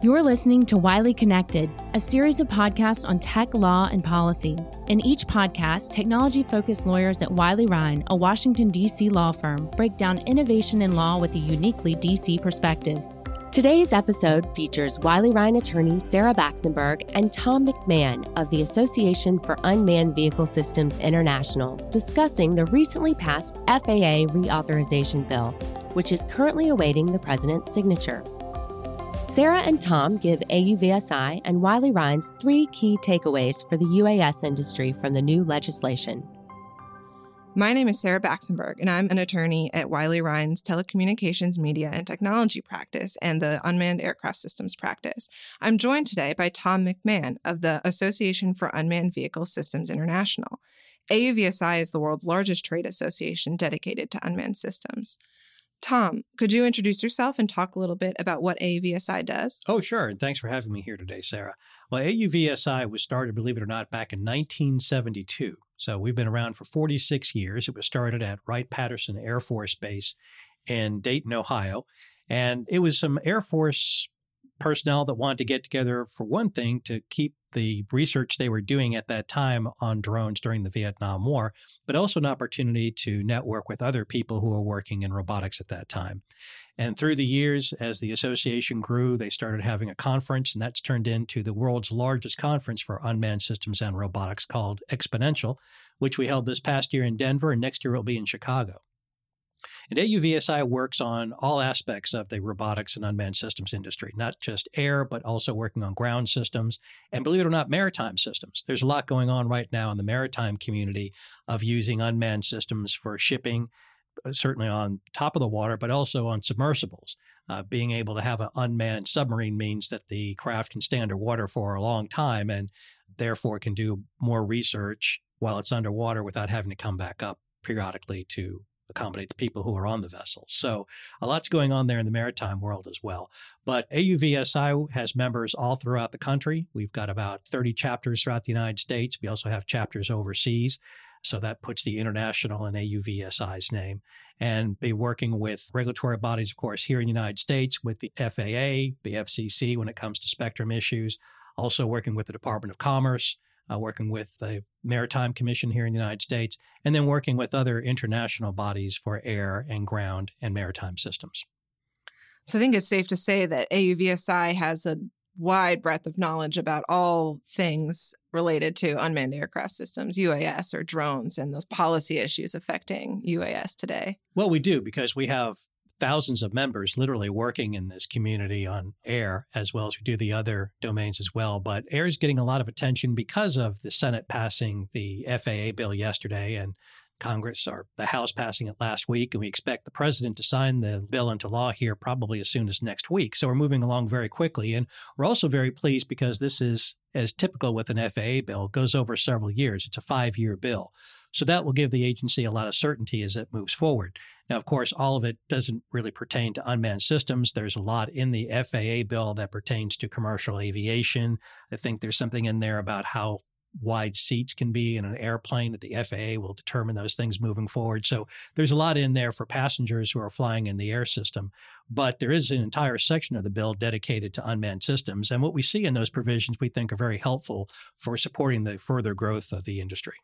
You're listening to Wiley Connected, a series of podcasts on tech, law, and policy. In each podcast, technology focused lawyers at Wiley Rein, a Washington, D.C. law firm, break down innovation in law with a uniquely D.C. perspective. Today's episode features Wiley Rein attorney Sarah Baxenberg and Tom McMahon of the Association for Unmanned Vehicle Systems International discussing the recently passed FAA reauthorization bill, which is currently awaiting the president's signature. Sarah and Tom give AUVSI and Wiley Rein's three key takeaways for the UAS industry from the new legislation. My name is Sarah Baxenberg, and I'm an attorney at Wiley Rein's Telecommunications, Media, and Technology practice and the Unmanned Aircraft Systems practice. I'm joined today by Tom McMahon of the Association for Unmanned Vehicle Systems International. AUVSI is the world's largest trade association dedicated to unmanned systems. Tom, could you introduce yourself and talk a little bit about what AUVSI does? Oh, sure. And thanks for having me here today, Sarah. Well, AUVSI was started, believe it or not, back in 1972. So we've been around for 46 years. It was started at Wright Patterson Air Force Base in Dayton, Ohio. And it was some Air Force personnel that wanted to get together for one thing to keep the research they were doing at that time on drones during the Vietnam War, but also an opportunity to network with other people who were working in robotics at that time. And through the years, as the association grew, they started having a conference, and that's turned into the world's largest conference for unmanned systems and robotics called Xponential, which we held this past year in Denver, and next year will be in Chicago. And AUVSI works on all aspects of the robotics and unmanned systems industry, not just air, but also working on ground systems and, believe it or not, maritime systems. There's a lot going on right now in the maritime community of using unmanned systems for shipping, uh, certainly on top of the water, but also on submersibles. Uh, being able to have an unmanned submarine means that the craft can stay underwater for a long time and therefore can do more research while it's underwater without having to come back up periodically to accommodate the people who are on the vessel. So a lot's going on there in the maritime world as well. But AUVSI has members all throughout the country. We've got about 30 chapters throughout the United States. We also have chapters overseas. So that puts the international in AUVSI's name. And be working with regulatory bodies, of course, here in the United States with the FAA, the FCC when it comes to spectrum issues, also working with the Department of Commerce, uh, working with the Maritime Commission here in the United States, and then working with other international bodies for air and ground and maritime systems. So I think it's safe to say that AUVSI has a wide breadth of knowledge about all things related to unmanned aircraft systems, UAS or drones, and those policy issues affecting UAS today. Well, we do because we have thousands of members literally working in this community on air, as well as we do the other domains as well. But air is getting a lot of attention because of the Senate passing the FAA bill yesterday and Congress or the House passing it last week. And we expect the president to sign the bill into law here probably as soon as next week. So we're moving along very quickly. And we're also very pleased because this is, as typical with an FAA bill, goes over several years. It's a five year bill. So that will give the agency a lot of certainty as it moves forward. Now, of course, all of it doesn't really pertain to unmanned systems. There's a lot in the FAA bill that pertains to commercial aviation. I think there's something in there about how wide seats can be in an airplane that the FAA will determine those things moving forward. So there's a lot in there for passengers who are flying in the air system. But there is an entire section of the bill dedicated to unmanned systems. And what we see in those provisions we think are very helpful for supporting the further growth of the industry.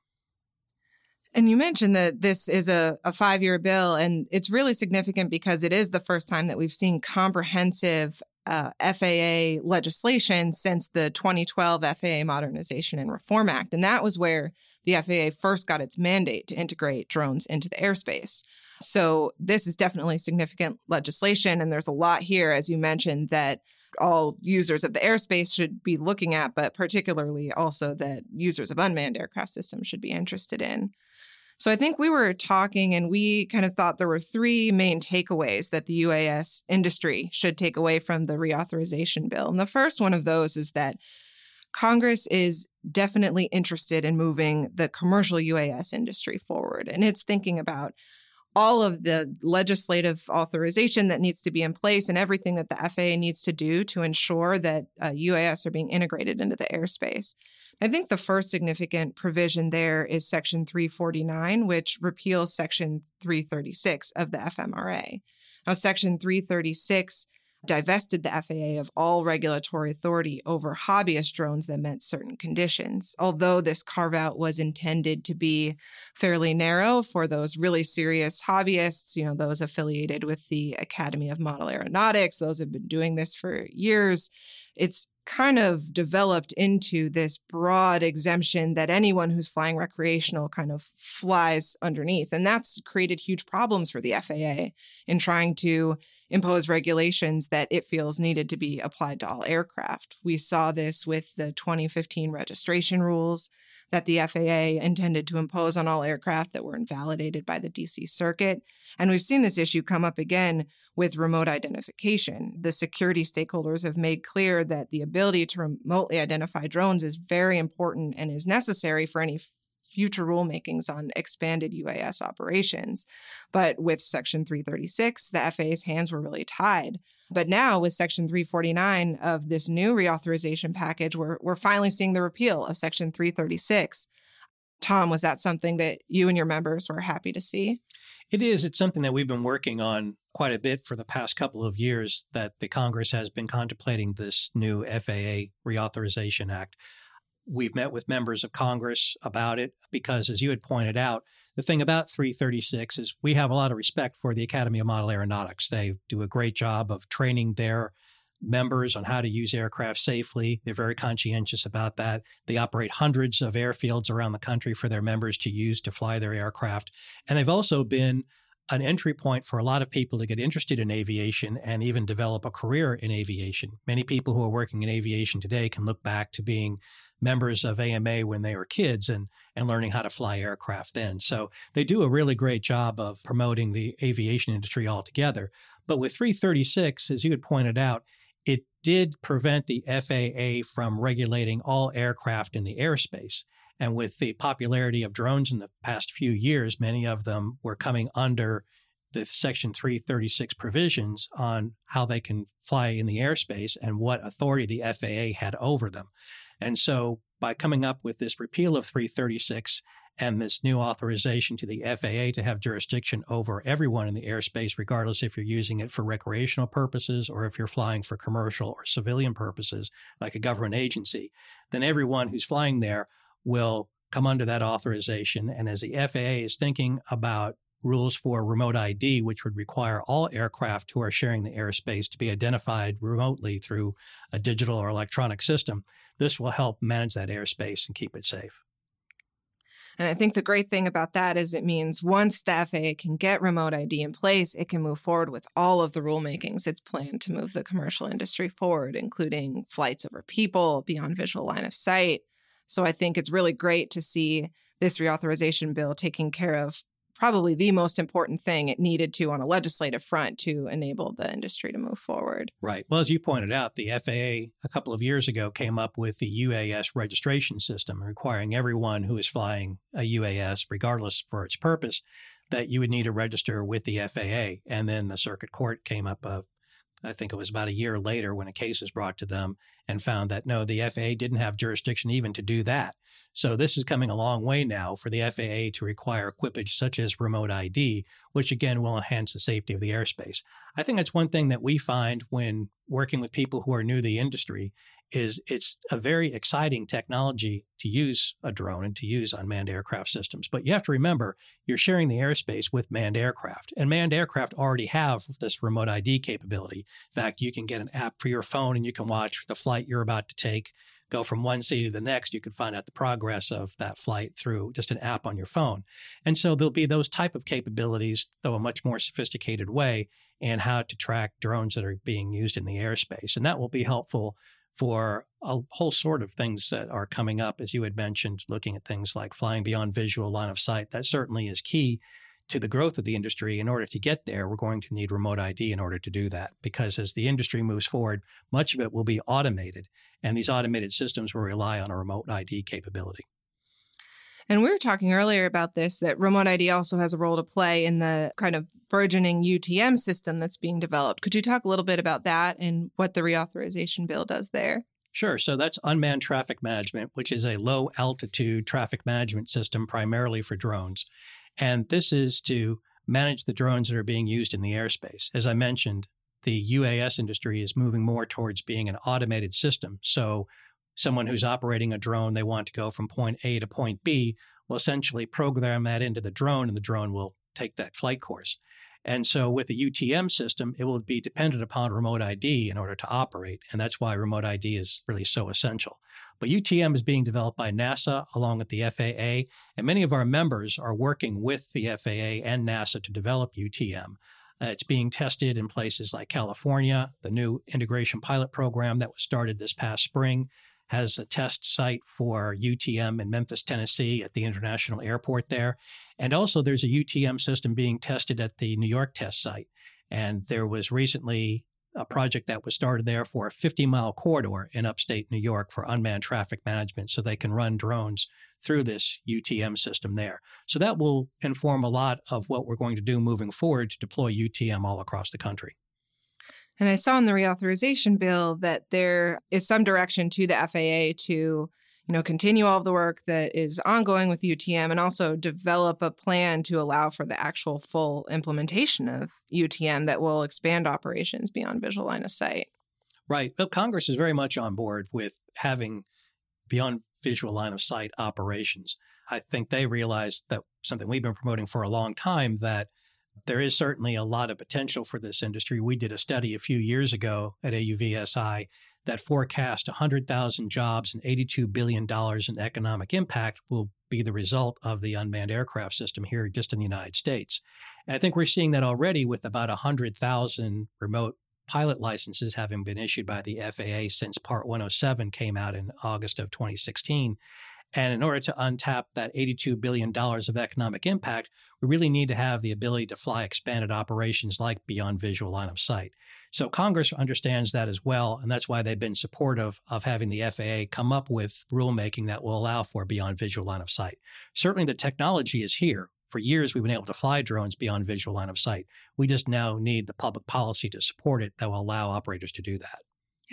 And you mentioned that this is a, a five year bill, and it's really significant because it is the first time that we've seen comprehensive uh, FAA legislation since the 2012 FAA Modernization and Reform Act. And that was where the FAA first got its mandate to integrate drones into the airspace. So this is definitely significant legislation. And there's a lot here, as you mentioned, that all users of the airspace should be looking at, but particularly also that users of unmanned aircraft systems should be interested in. So I think we were talking and we kind of thought there were three main takeaways that the UAS industry should take away from the reauthorization bill. And the first one of those is that Congress is definitely interested in moving the commercial UAS industry forward. And it's thinking about all of the legislative authorization that needs to be in place and everything that the FAA needs to do to ensure that uh, UAS are being integrated into the airspace. I think the first significant provision there is Section 349, which repeals Section 336 of the FMRA. Now, Section 336 divested the FAA of all regulatory authority over hobbyist drones that met certain conditions. Although this carve out was intended to be fairly narrow for those really serious hobbyists, you know, those affiliated with the Academy of Model Aeronautics, those have been doing this for years. It's kind of developed into this broad exemption that anyone who's flying recreational kind of flies underneath. And that's created huge problems for the FAA in trying to impose regulations that it feels needed to be applied to all aircraft. We saw this with the 2015 registration rules that the FAA intended to impose on all aircraft that were invalidated by the DC Circuit. And we've seen this issue come up again with remote identification. The security stakeholders have made clear that the ability to remotely identify drones is very important and is necessary for any future rulemakings on expanded UAS operations. But with Section 336, the FAA's hands were really tied. But now, with Section 349 of this new reauthorization package, we're, we're finally seeing the repeal of Section 336. Tom, was that something that you and your members were happy to see? It is. It's something that we've been working on quite a bit for the past couple of years that the Congress has been contemplating this new FAA Reauthorization Act. We've met with members of Congress about it because, as you had pointed out, the thing about 336 is we have a lot of respect for the Academy of Model Aeronautics. They do a great job of training their members on how to use aircraft safely. They're very conscientious about that. They operate hundreds of airfields around the country for their members to use to fly their aircraft. And they've also been an entry point for a lot of people to get interested in aviation and even develop a career in aviation. Many people who are working in aviation today can look back to being members of AMA when they were kids and, and learning how to fly aircraft then. So they do a really great job of promoting the aviation industry altogether. But with 336, as you had pointed out, it did prevent the FAA from regulating all aircraft in the airspace. And with the popularity of drones in the past few years, many of them were coming under the Section 336 provisions on how they can fly in the airspace and what authority the FAA had over them. And so by coming up with this repeal of 336 and this new authorization to the FAA to have jurisdiction over everyone in the airspace, regardless if you're using it for recreational purposes or if you're flying for commercial or civilian purposes, like a government agency, then everyone who's flying there will come under that authorization. And as the FAA is thinking about rules for remote ID, which would require all aircraft who are sharing the airspace to be identified remotely through a digital or electronic system, this will help manage that airspace and keep it safe. And I think the great thing about that is it means once the FAA can get remote ID in place, it can move forward with all of the rulemakings it's planned to move the commercial industry forward, including flights over people, beyond visual line of sight. So I think it's really great to see this reauthorization bill taking care of probably the most important thing it needed to on a legislative front to enable the industry to move forward. Right. Well, as you pointed out, the FAA a couple of years ago came up with the UAS registration system, requiring everyone who is flying a UAS, regardless for its purpose, that you would need to register with the FAA. And then the circuit court came up a I think it was about a year later when a case was brought to them and found that no, the FAA didn't have jurisdiction even to do that. So this is coming a long way now for the FAA to require equipage such as remote ID, which again will enhance the safety of the airspace. I think that's one thing that we find when working with people who are new to the industry is it's a very exciting technology to use a drone and to use unmanned aircraft systems. But you have to remember you're sharing the airspace with manned aircraft, and manned aircraft already have this remote ID capability. In fact, you can get an app for your phone and you can watch the flight you're about to take go from one city to the next, you can find out the progress of that flight through just an app on your phone. And so there'll be those type of capabilities, though a much more sophisticated way, and how to track drones that are being used in the airspace. And that will be helpful for a whole sort of things that are coming up, as you had mentioned, looking at things like flying beyond visual line of sight. That certainly is key to the growth of the industry. In order to get there, we're going to need remote ID in order to do that. Because as the industry moves forward, much of it will be automated, and these automated systems will rely on a remote ID capability. And we were talking earlier about this that remote ID also has a role to play in the kind of burgeoning UTM system that's being developed. Could you talk a little bit about that and what the reauthorization bill does there? Sure. So that's unmanned traffic management, which is a low altitude traffic management system primarily for drones. And this is to manage the drones that are being used in the airspace. As I mentioned, the UAS industry is moving more towards being an automated system. So, someone who's operating a drone, they want to go from point A to point B, will essentially program that into the drone, and the drone will take that flight course. And so, with the UTM system, it will be dependent upon remote ID in order to operate. And that's why remote ID is really so essential. But UTM is being developed by NASA along with the FAA, and many of our members are working with the FAA and NASA to develop UTM. Uh, it's being tested in places like California. The new integration pilot program that was started this past spring has a test site for UTM in Memphis, Tennessee at the international airport there. And also, there's a UTM system being tested at the New York test site. And there was recently a project that was started there for a 50 mile corridor in upstate New York for unmanned traffic management so they can run drones through this UTM system there. So that will inform a lot of what we're going to do moving forward to deploy UTM all across the country. And I saw in the reauthorization bill that there is some direction to the FAA to you know, continue all of the work that is ongoing with UTM and also develop a plan to allow for the actual full implementation of UTM that will expand operations beyond visual line of sight. Right. Well, Congress is very much on board with having beyond visual line of sight operations. I think they realize that something we've been promoting for a long time that there is certainly a lot of potential for this industry. We did a study a few years ago at AUVSI that forecast 100,000 jobs and $82 billion in economic impact will be the result of the unmanned aircraft system here just in the United States. And I think we're seeing that already with about 100,000 remote pilot licenses having been issued by the FAA since Part 107 came out in August of 2016. And in order to untap that $82 billion of economic impact, we really need to have the ability to fly expanded operations like beyond visual line of sight. So Congress understands that as well, and that's why they've been supportive of having the FAA come up with rulemaking that will allow for beyond visual line of sight. Certainly the technology is here. For years, we've been able to fly drones beyond visual line of sight. We just now need the public policy to support it that will allow operators to do that.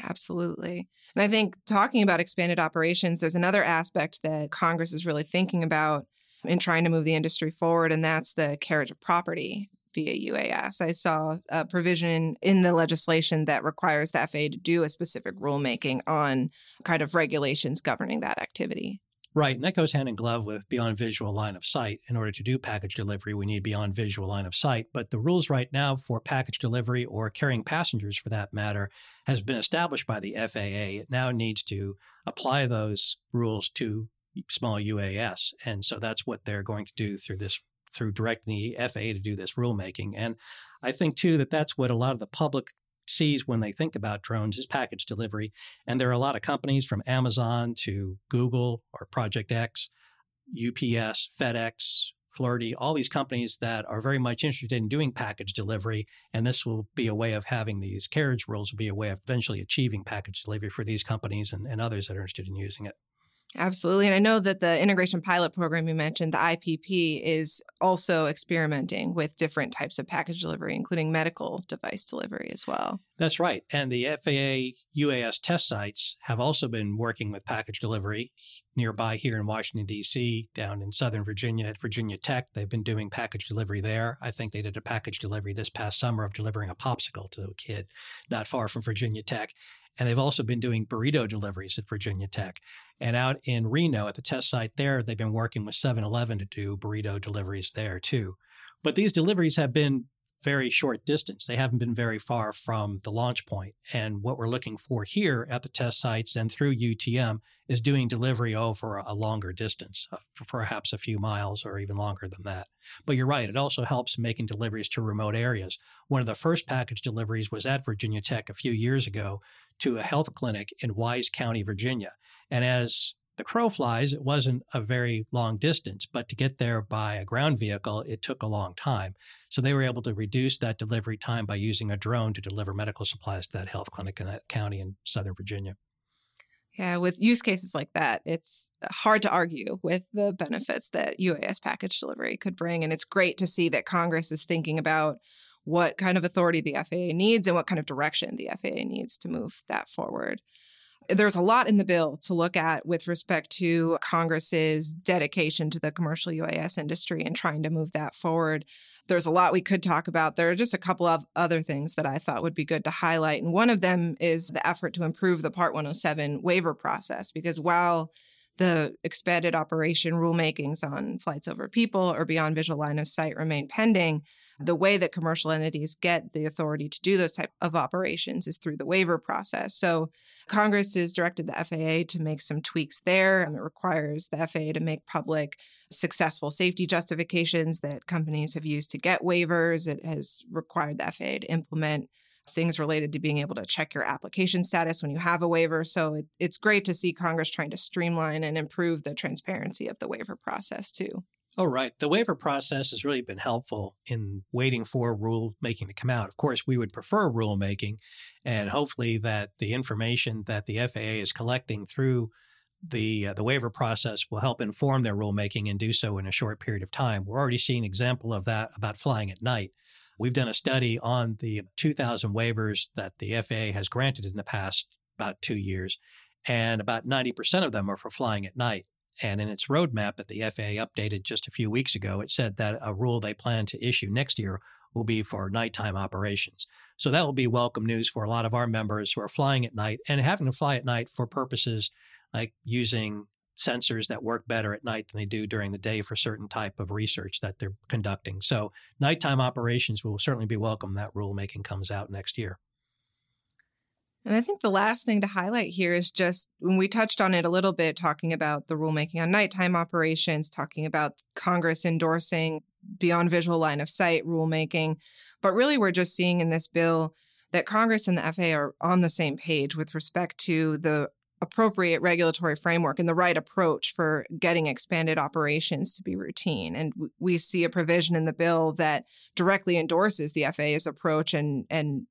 Absolutely. And I think talking about expanded operations, there's another aspect that Congress is really thinking about in trying to move the industry forward, and that's the carriage of property via UAS. I saw a provision in the legislation that requires the FAA to do a specific rulemaking on kind of regulations governing that activity. Right. And that goes hand in glove with beyond visual line of sight. In order to do package delivery, we need beyond visual line of sight. But the rules right now for package delivery or carrying passengers for that matter has been established by the FAA. It now needs to apply those rules to small UAS. And so that's what they're going to do through this through directing the FAA to do this rulemaking. And I think too that that's what a lot of the public sees when they think about drones is package delivery. And there are a lot of companies from Amazon to Google or Project X, UPS, FedEx, Flirtey, all these companies that are very much interested in doing package delivery. And this will be a way of having these carriage rules will be a way of eventually achieving package delivery for these companies and, and others that are interested in using it. Absolutely. And I know that the integration pilot program you mentioned, the IPP, is also experimenting with different types of package delivery, including medical device delivery as well. That's right. And the FAA UAS test sites have also been working with package delivery nearby here in Washington, D.C., down in Southern Virginia at Virginia Tech. They've been doing package delivery there. I think they did a package delivery this past summer of delivering a popsicle to a kid not far from Virginia Tech. And they've also been doing burrito deliveries at Virginia Tech. And out in Reno at the test site there, they've been working with 7 Eleven to do burrito deliveries there too. But these deliveries have been very short distance. They haven't been very far from the launch point. And what we're looking for here at the test sites and through UTM is doing delivery over a longer distance, perhaps a few miles or even longer than that. But you're right, it also helps making deliveries to remote areas. One of the first package deliveries was at Virginia Tech a few years ago to a health clinic in Wise County, Virginia. And as the crow flies, it wasn't a very long distance, but to get there by a ground vehicle, it took a long time. So they were able to reduce that delivery time by using a drone to deliver medical supplies to that health clinic in that county in Southern Virginia. Yeah, with use cases like that, it's hard to argue with the benefits that UAS package delivery could bring. And it's great to see that Congress is thinking about what kind of authority the FAA needs and what kind of direction the FAA needs to move that forward. There's a lot in the bill to look at with respect to Congress's dedication to the commercial UAS industry and trying to move that forward. there's a lot we could talk about. There are just a couple of other things that I thought would be good to highlight. And one of them is the effort to improve the Part 107 waiver process, because while the expanded operation rulemakings on flights over people or beyond visual line of sight remain pending, the way that commercial entities get the authority to do those type of operations is through the waiver process. So Congress has directed the FAA to make some tweaks there. and it requires the FAA to make public successful safety justifications that companies have used to get waivers. It has required the FAA to implement things related to being able to check your application status when you have a waiver. So it, it's great to see Congress trying to streamline and improve the transparency of the waiver process too. Oh, right. The waiver process has really been helpful in waiting for rulemaking to come out. Of course, we would prefer rulemaking, and hopefully that the information that the FAA is collecting through the uh, the waiver process will help inform their rulemaking and do so in a short period of time. We're already seeing example of that about flying at night. We've done a study on the 2,000 waivers that the FAA has granted in the past about two years, and about 90% of them are for flying at night. And in its roadmap that the FAA updated just a few weeks ago, it said that a rule they plan to issue next year will be for nighttime operations. So that will be welcome news for a lot of our members who are flying at night and having to fly at night for purposes like using sensors that work better at night than they do during the day for certain type of research that they're conducting. So nighttime operations will certainly be welcome that rulemaking comes out next year. And I think the last thing to highlight here is just when we touched on it a little bit, talking about the rulemaking on nighttime operations, talking about Congress endorsing beyond visual line of sight rulemaking. But really, we're just seeing in this bill that Congress and the FAA are on the same page with respect to the appropriate regulatory framework and the right approach for getting expanded operations to be routine. And we see a provision in the bill that directly endorses the FAA's approach and, and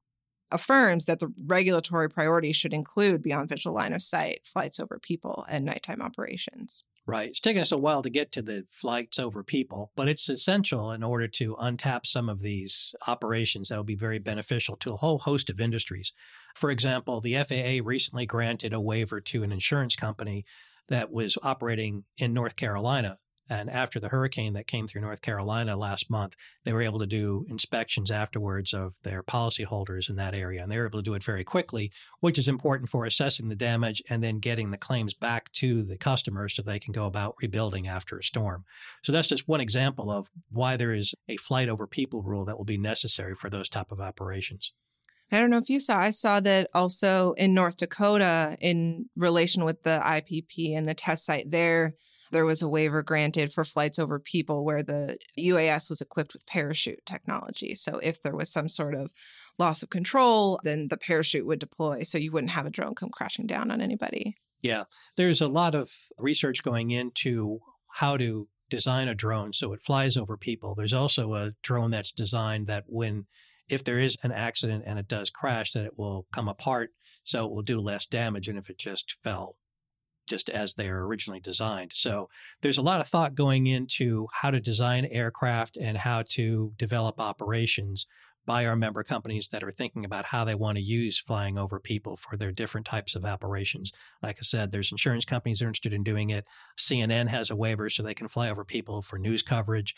affirms that the regulatory priorities should include beyond visual line of sight flights over people and nighttime operations. Right. It's taken us a while to get to the flights over people, but it's essential in order to untap some of these operations that will be very beneficial to a whole host of industries. For example, the FAA recently granted a waiver to an insurance company that was operating in North Carolina and after the hurricane that came through North Carolina last month, they were able to do inspections afterwards of their policyholders in that area. And they were able to do it very quickly, which is important for assessing the damage and then getting the claims back to the customers so they can go about rebuilding after a storm. So that's just one example of why there is a flight over people rule that will be necessary for those type of operations. I don't know if you saw, I saw that also in North Dakota in relation with the IPP and the test site there there was a waiver granted for flights over people where the UAS was equipped with parachute technology. So if there was some sort of loss of control, then the parachute would deploy so you wouldn't have a drone come crashing down on anybody. Yeah, there's a lot of research going into how to design a drone so it flies over people. There's also a drone that's designed that when if there is an accident and it does crash that it will come apart so it will do less damage than if it just fell just as they are originally designed. So there's a lot of thought going into how to design aircraft and how to develop operations by our member companies that are thinking about how they want to use flying over people for their different types of operations. Like I said, there's insurance companies that are interested in doing it. CNN has a waiver so they can fly over people for news coverage.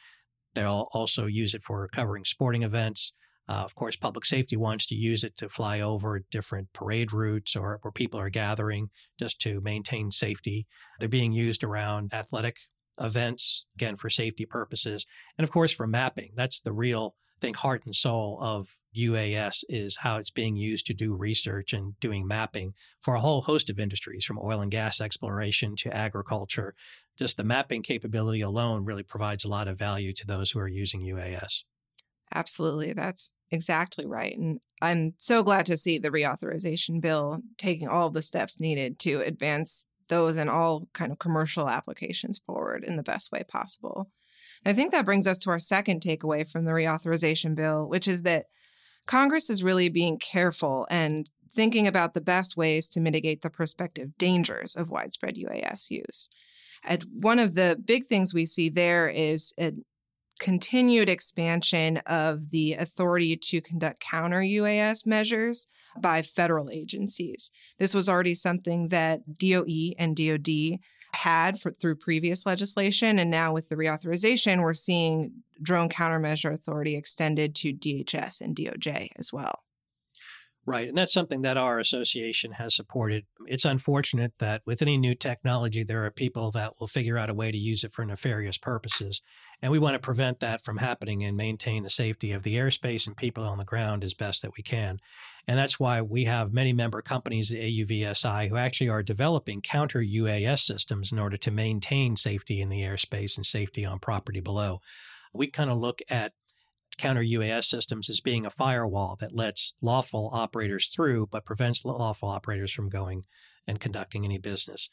They'll also use it for covering sporting events. Uh, of course, public safety wants to use it to fly over different parade routes or where people are gathering just to maintain safety. They're being used around athletic events, again, for safety purposes. And of course, for mapping. That's the real thing, heart and soul of UAS is how it's being used to do research and doing mapping for a whole host of industries, from oil and gas exploration to agriculture. Just the mapping capability alone really provides a lot of value to those who are using UAS. Absolutely. That's exactly right. And I'm so glad to see the reauthorization bill taking all the steps needed to advance those and all kind of commercial applications forward in the best way possible. And I think that brings us to our second takeaway from the reauthorization bill, which is that Congress is really being careful and thinking about the best ways to mitigate the prospective dangers of widespread UAS use. And one of the big things we see there is an continued expansion of the authority to conduct counter UAS measures by federal agencies. This was already something that DOE and DoD had for, through previous legislation. And now with the reauthorization, we're seeing Drone Countermeasure Authority extended to DHS and DOJ as well. Right. And that's something that our association has supported. It's unfortunate that with any new technology, there are people that will figure out a way to use it for nefarious purposes. And we want to prevent that from happening and maintain the safety of the airspace and people on the ground as best that we can. And that's why we have many member companies at AUVSI who actually are developing counter UAS systems in order to maintain safety in the airspace and safety on property below. We kind of look at counter UAS systems as being a firewall that lets lawful operators through, but prevents lawful operators from going and conducting any business.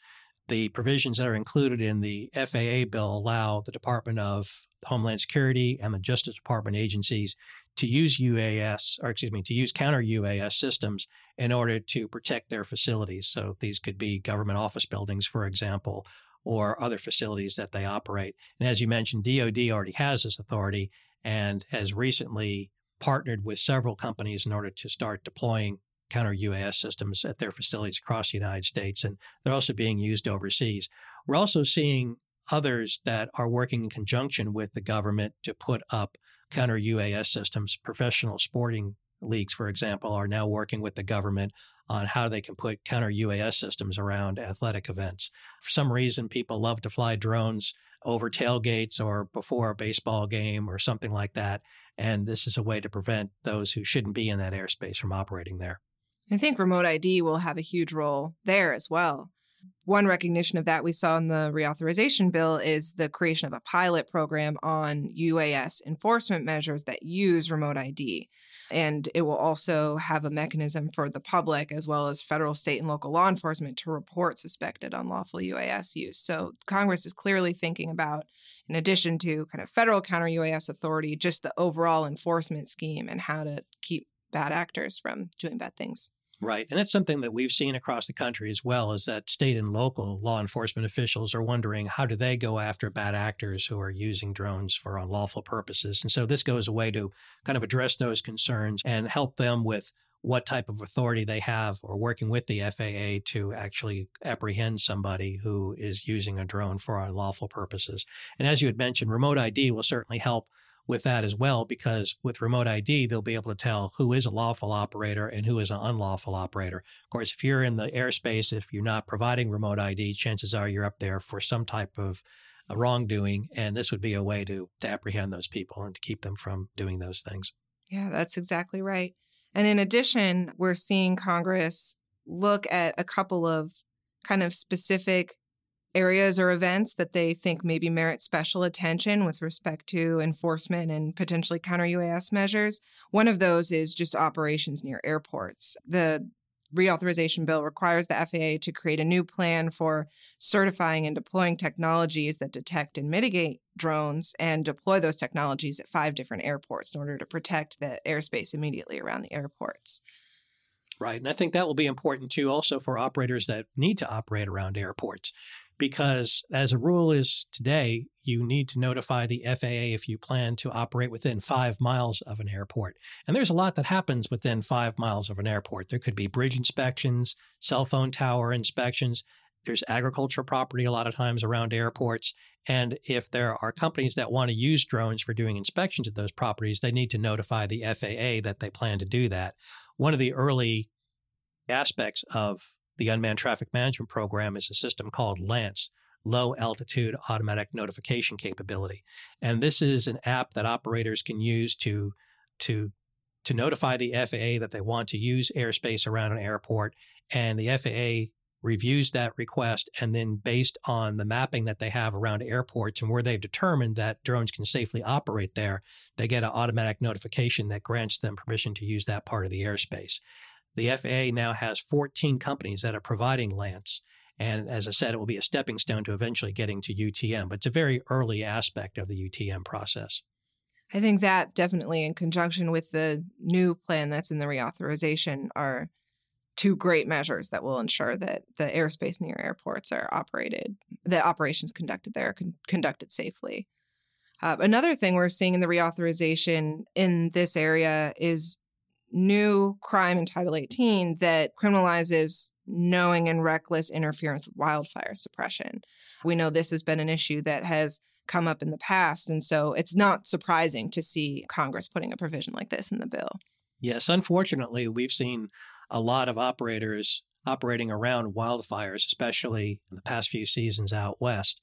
The provisions that are included in the FAA bill allow the Department of Homeland Security and the Justice Department agencies to use UAS, or excuse me, to use counter UAS systems in order to protect their facilities. So these could be government office buildings, for example, or other facilities that they operate. And as you mentioned, DoD already has this authority, and has recently partnered with several companies in order to start deploying counter UAS systems at their facilities across the United States. And they're also being used overseas. We're also seeing others that are working in conjunction with the government to put up counter UAS systems. Professional sporting leagues, for example, are now working with the government on how they can put counter UAS systems around athletic events. For some reason, people love to fly drones over tailgates or before a baseball game or something like that. And this is a way to prevent those who shouldn't be in that airspace from operating there. I think remote ID will have a huge role there as well. One recognition of that we saw in the reauthorization bill is the creation of a pilot program on UAS enforcement measures that use remote ID. And it will also have a mechanism for the public as well as federal, state, and local law enforcement to report suspected unlawful UAS use. So Congress is clearly thinking about, in addition to kind of federal counter UAS authority, just the overall enforcement scheme and how to keep bad actors from doing bad things. Right. And that's something that we've seen across the country as well is that state and local law enforcement officials are wondering how do they go after bad actors who are using drones for unlawful purposes. And so this goes a way to kind of address those concerns and help them with what type of authority they have or working with the FAA to actually apprehend somebody who is using a drone for unlawful purposes. And as you had mentioned, remote ID will certainly help with that as well, because with remote ID, they'll be able to tell who is a lawful operator and who is an unlawful operator. Of course, if you're in the airspace, if you're not providing remote ID, chances are you're up there for some type of uh, wrongdoing. And this would be a way to, to apprehend those people and to keep them from doing those things. Yeah, that's exactly right. And in addition, we're seeing Congress look at a couple of kind of specific areas or events that they think maybe merit special attention with respect to enforcement and potentially counter UAS measures. One of those is just operations near airports. The reauthorization bill requires the FAA to create a new plan for certifying and deploying technologies that detect and mitigate drones and deploy those technologies at five different airports in order to protect the airspace immediately around the airports. Right. And I think that will be important too, also for operators that need to operate around airports because as a rule is today, you need to notify the FAA if you plan to operate within five miles of an airport. And there's a lot that happens within five miles of an airport. There could be bridge inspections, cell phone tower inspections. There's agricultural property a lot of times around airports. And if there are companies that want to use drones for doing inspections at those properties, they need to notify the FAA that they plan to do that. One of the early aspects of the Unmanned Traffic Management Program is a system called LAANC, Low Altitude Automatic Notification Capability. And this is an app that operators can use to, to, to notify the FAA that they want to use airspace around an airport. And the FAA reviews that request and then based on the mapping that they have around airports and where they've determined that drones can safely operate there, they get an automatic notification that grants them permission to use that part of the airspace. The FAA now has 14 companies that are providing LAANC. And as I said, it will be a stepping stone to eventually getting to UTM, but it's a very early aspect of the UTM process. I think that definitely, in conjunction with the new plan that's in the reauthorization, are two great measures that will ensure that the airspace near airports are operated, the operations conducted there are con- conducted safely. Uh, another thing we're seeing in the reauthorization in this area is new crime in Title 18 that criminalizes knowing and reckless interference with wildfire suppression. We know this has been an issue that has come up in the past. And so it's not surprising to see Congress putting a provision like this in the bill. Yes, unfortunately, we've seen a lot of operators operating around wildfires, especially in the past few seasons out west.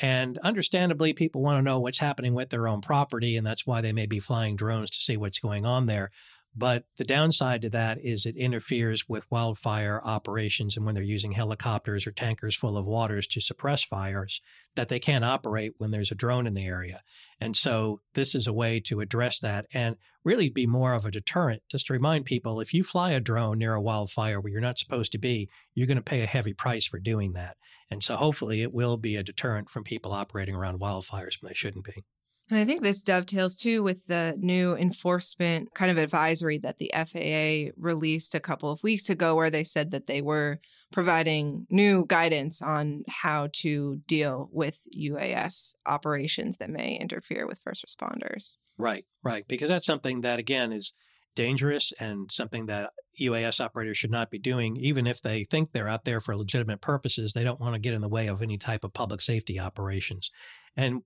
And understandably, people want to know what's happening with their own property, and that's why they may be flying drones to see what's going on there. But the downside to that is it interferes with wildfire operations. And when they're using helicopters or tankers full of waters to suppress fires, that they can't operate when there's a drone in the area. And so this is a way to address that and really be more of a deterrent. Just to remind people if you fly a drone near a wildfire where you're not supposed to be, you're going to pay a heavy price for doing that. And so hopefully it will be a deterrent from people operating around wildfires when they shouldn't be. And I think this dovetails too with the new enforcement kind of advisory that the FAA released a couple of weeks ago, where they said that they were providing new guidance on how to deal with UAS operations that may interfere with first responders. Right, right. Because that's something that, again, is dangerous and something that UAS operators should not be doing, even if they think they're out there for legitimate purposes. They don't want to get in the way of any type of public safety operations. And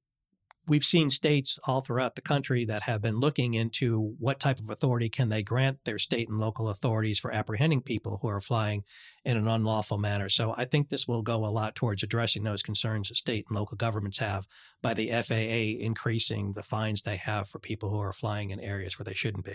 we've seen states all throughout the country that have been looking into what type of authority can they grant their state and local authorities for apprehending people who are flying in an unlawful manner. So I think this will go a lot towards addressing those concerns that state and local governments have by the FAA increasing the fines they have for people who are flying in areas where they shouldn't be.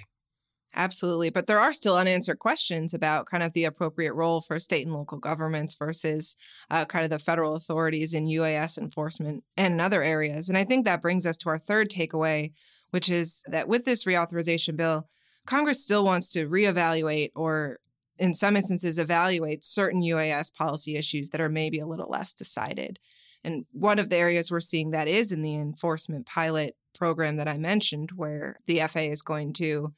Absolutely. But there are still unanswered questions about kind of the appropriate role for state and local governments versus uh, kind of the federal authorities in UAS enforcement and other areas. And I think that brings us to our third takeaway, which is that with this reauthorization bill, Congress still wants to reevaluate or in some instances evaluate certain UAS policy issues that are maybe a little less decided. And one of the areas we're seeing that is in the enforcement pilot program that I mentioned, where the FAA is going to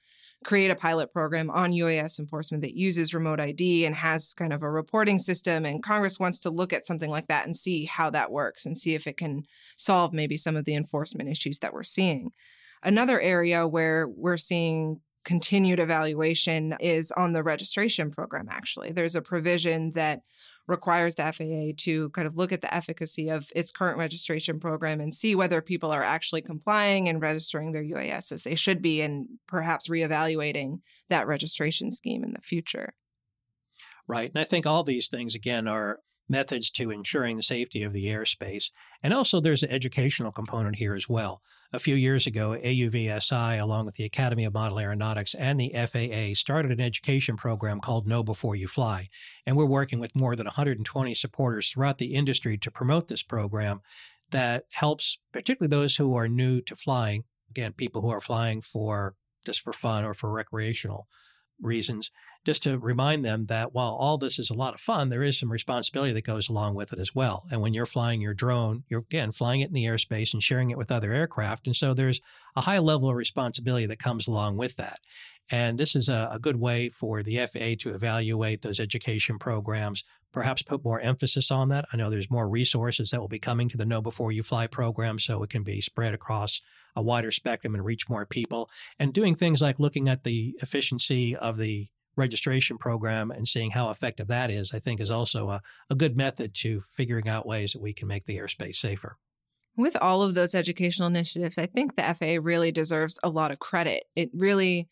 create a pilot program on UAS enforcement that uses remote ID and has kind of a reporting system. And Congress wants to look at something like that and see how that works and see if it can solve maybe some of the enforcement issues that we're seeing. Another area where we're seeing continued evaluation is on the registration program, actually. There's a provision that requires the FAA to kind of look at the efficacy of its current registration program and see whether people are actually complying and registering their UAS as they should be, and perhaps reevaluating that registration scheme in the future. Right. And I think all these things, again, are methods to ensuring the safety of the airspace. And also, there's an educational component here as well. A few years ago, AUVSI, along with the Academy of Model Aeronautics and the FAA, started an education program called Know Before You Fly. And we're working with more than 120 supporters throughout the industry to promote this program that helps, particularly those who are new to flying, again, people who are flying for just for fun or for recreational reasons, just to remind them that while all this is a lot of fun, there is some responsibility that goes along with it as well. And when you're flying your drone, you're again flying it in the airspace and sharing it with other aircraft. And so there's a high level of responsibility that comes along with that. And this is a, a good way for the FAA to evaluate those education programs, perhaps put more emphasis on that. I know there's more resources that will be coming to the Know Before You Fly program, so it can be spread across a wider spectrum and reach more people. And doing things like looking at the efficiency of the registration program and seeing how effective that is, I think is also a, a good method to figuring out ways that we can make the airspace safer. With all of those educational initiatives, I think the FAA really deserves a lot of credit. It really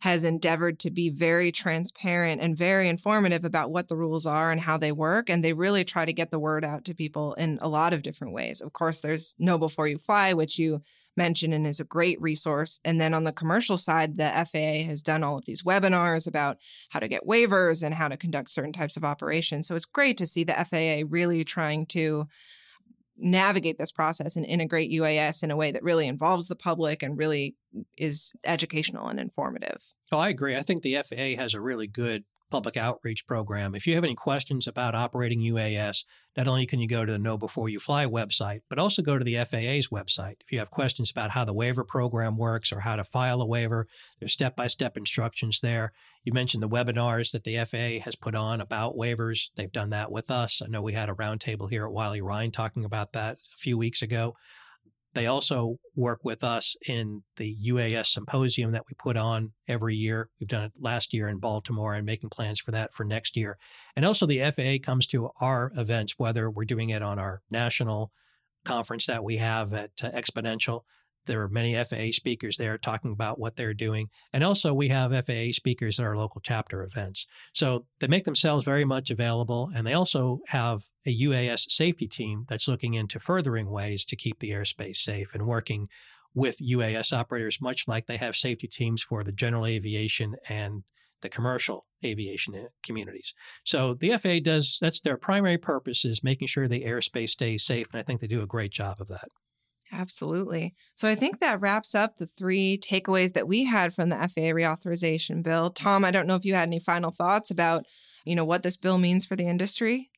has endeavored to be very transparent and very informative about what the rules are and how they work. And they really try to get the word out to people in a lot of different ways. Of course, there's Know Before You Fly, which you mentioned and is a great resource. And then on the commercial side, the FAA has done all of these webinars about how to get waivers and how to conduct certain types of operations. So it's great to see the FAA really trying to navigate this process and integrate UAS in a way that really involves the public and really is educational and informative. Oh, I agree. I think the FAA has a really good public outreach program. If you have any questions about operating UAS, not only can you go to the Know Before You Fly website, but also go to the FAA's website. If you have questions about how the waiver program works or how to file a waiver, there's step by step instructions there. You mentioned the webinars that the FAA has put on about waivers. They've done that with us. I know we had a roundtable here at Wiley Rein talking about that a few weeks ago. They also work with us in the UAS symposium that we put on every year. We've done it last year in Baltimore and making plans for that for next year. And also, the FAA comes to our events, whether we're doing it on our national conference that we have at uh, Xponential there are many FAA speakers there talking about what they're doing. And also, we have FAA speakers at our local chapter events. So they make themselves very much available. And they also have a UAS safety team that's looking into furthering ways to keep the airspace safe and working with UAS operators, much like they have safety teams for the general aviation and the commercial aviation uh, communities. So the FAA does, that's their primary purpose is making sure the airspace stays safe. And I think they do a great job of that. Absolutely. So I think that wraps up the three takeaways that we had from the FAA reauthorization bill. Tom, I don't know if you had any final thoughts about, you know, what this bill means for the industry.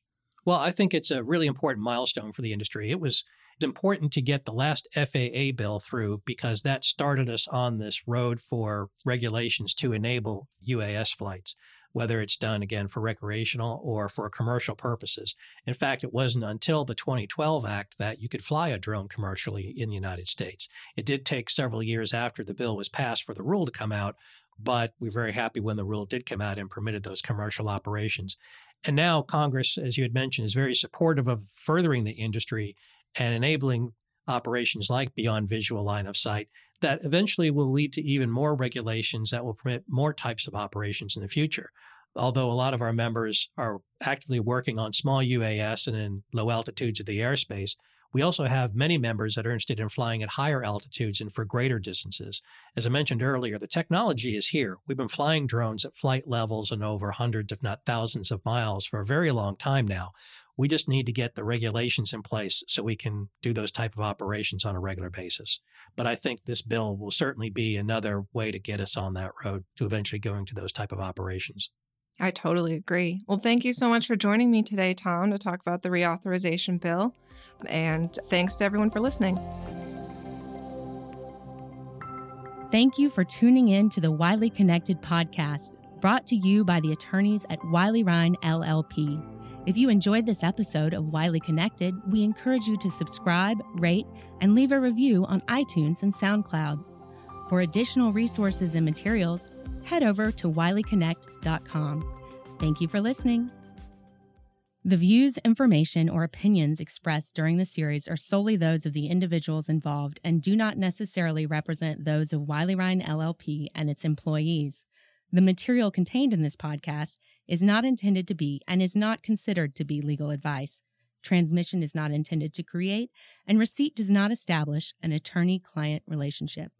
Well, I think it's a really important milestone for the industry. It was important to get the last FAA bill through because that started us on this road for regulations to enable UAS flights whether it's done again for recreational or for commercial purposes. In fact, it wasn't until the 2012 Act that you could fly a drone commercially in the United States. It did take several years after the bill was passed for the rule to come out, but we're very happy when the rule did come out and permitted those commercial operations. And now Congress, as you had mentioned, is very supportive of furthering the industry and enabling operations like beyond visual line of sight that eventually will lead to even more regulations that will permit more types of operations in the future. Although a lot of our members are actively working on small UAS and in low altitudes of the airspace, we also have many members that are interested in flying at higher altitudes and for greater distances. As I mentioned earlier, the technology is here. We've been flying drones at flight levels and over hundreds, if not thousands of miles for a very long time now. We just need to get the regulations in place so we can do those type of operations on a regular basis. But I think this bill will certainly be another way to get us on that road to eventually going to those type of operations. I totally agree. Well, thank you so much for joining me today, Tom, to talk about the reauthorization bill. And thanks to everyone for listening. Thank you for tuning in to the Wiley Connected podcast, brought to you by the attorneys at Wiley Rein LLP. If you enjoyed this episode of Wiley Connected, we encourage you to subscribe, rate, and leave a review on iTunes and SoundCloud. For additional resources and materials, head over to wileyconnect.com. Thank you for listening. The views, information, or opinions expressed during the series are solely those of the individuals involved and do not necessarily represent those of Wiley Rein LLP and its employees. The material contained in this podcast is not intended to be and is not considered to be legal advice. Transmission is not intended to create, and receipt does not establish an attorney client relationship.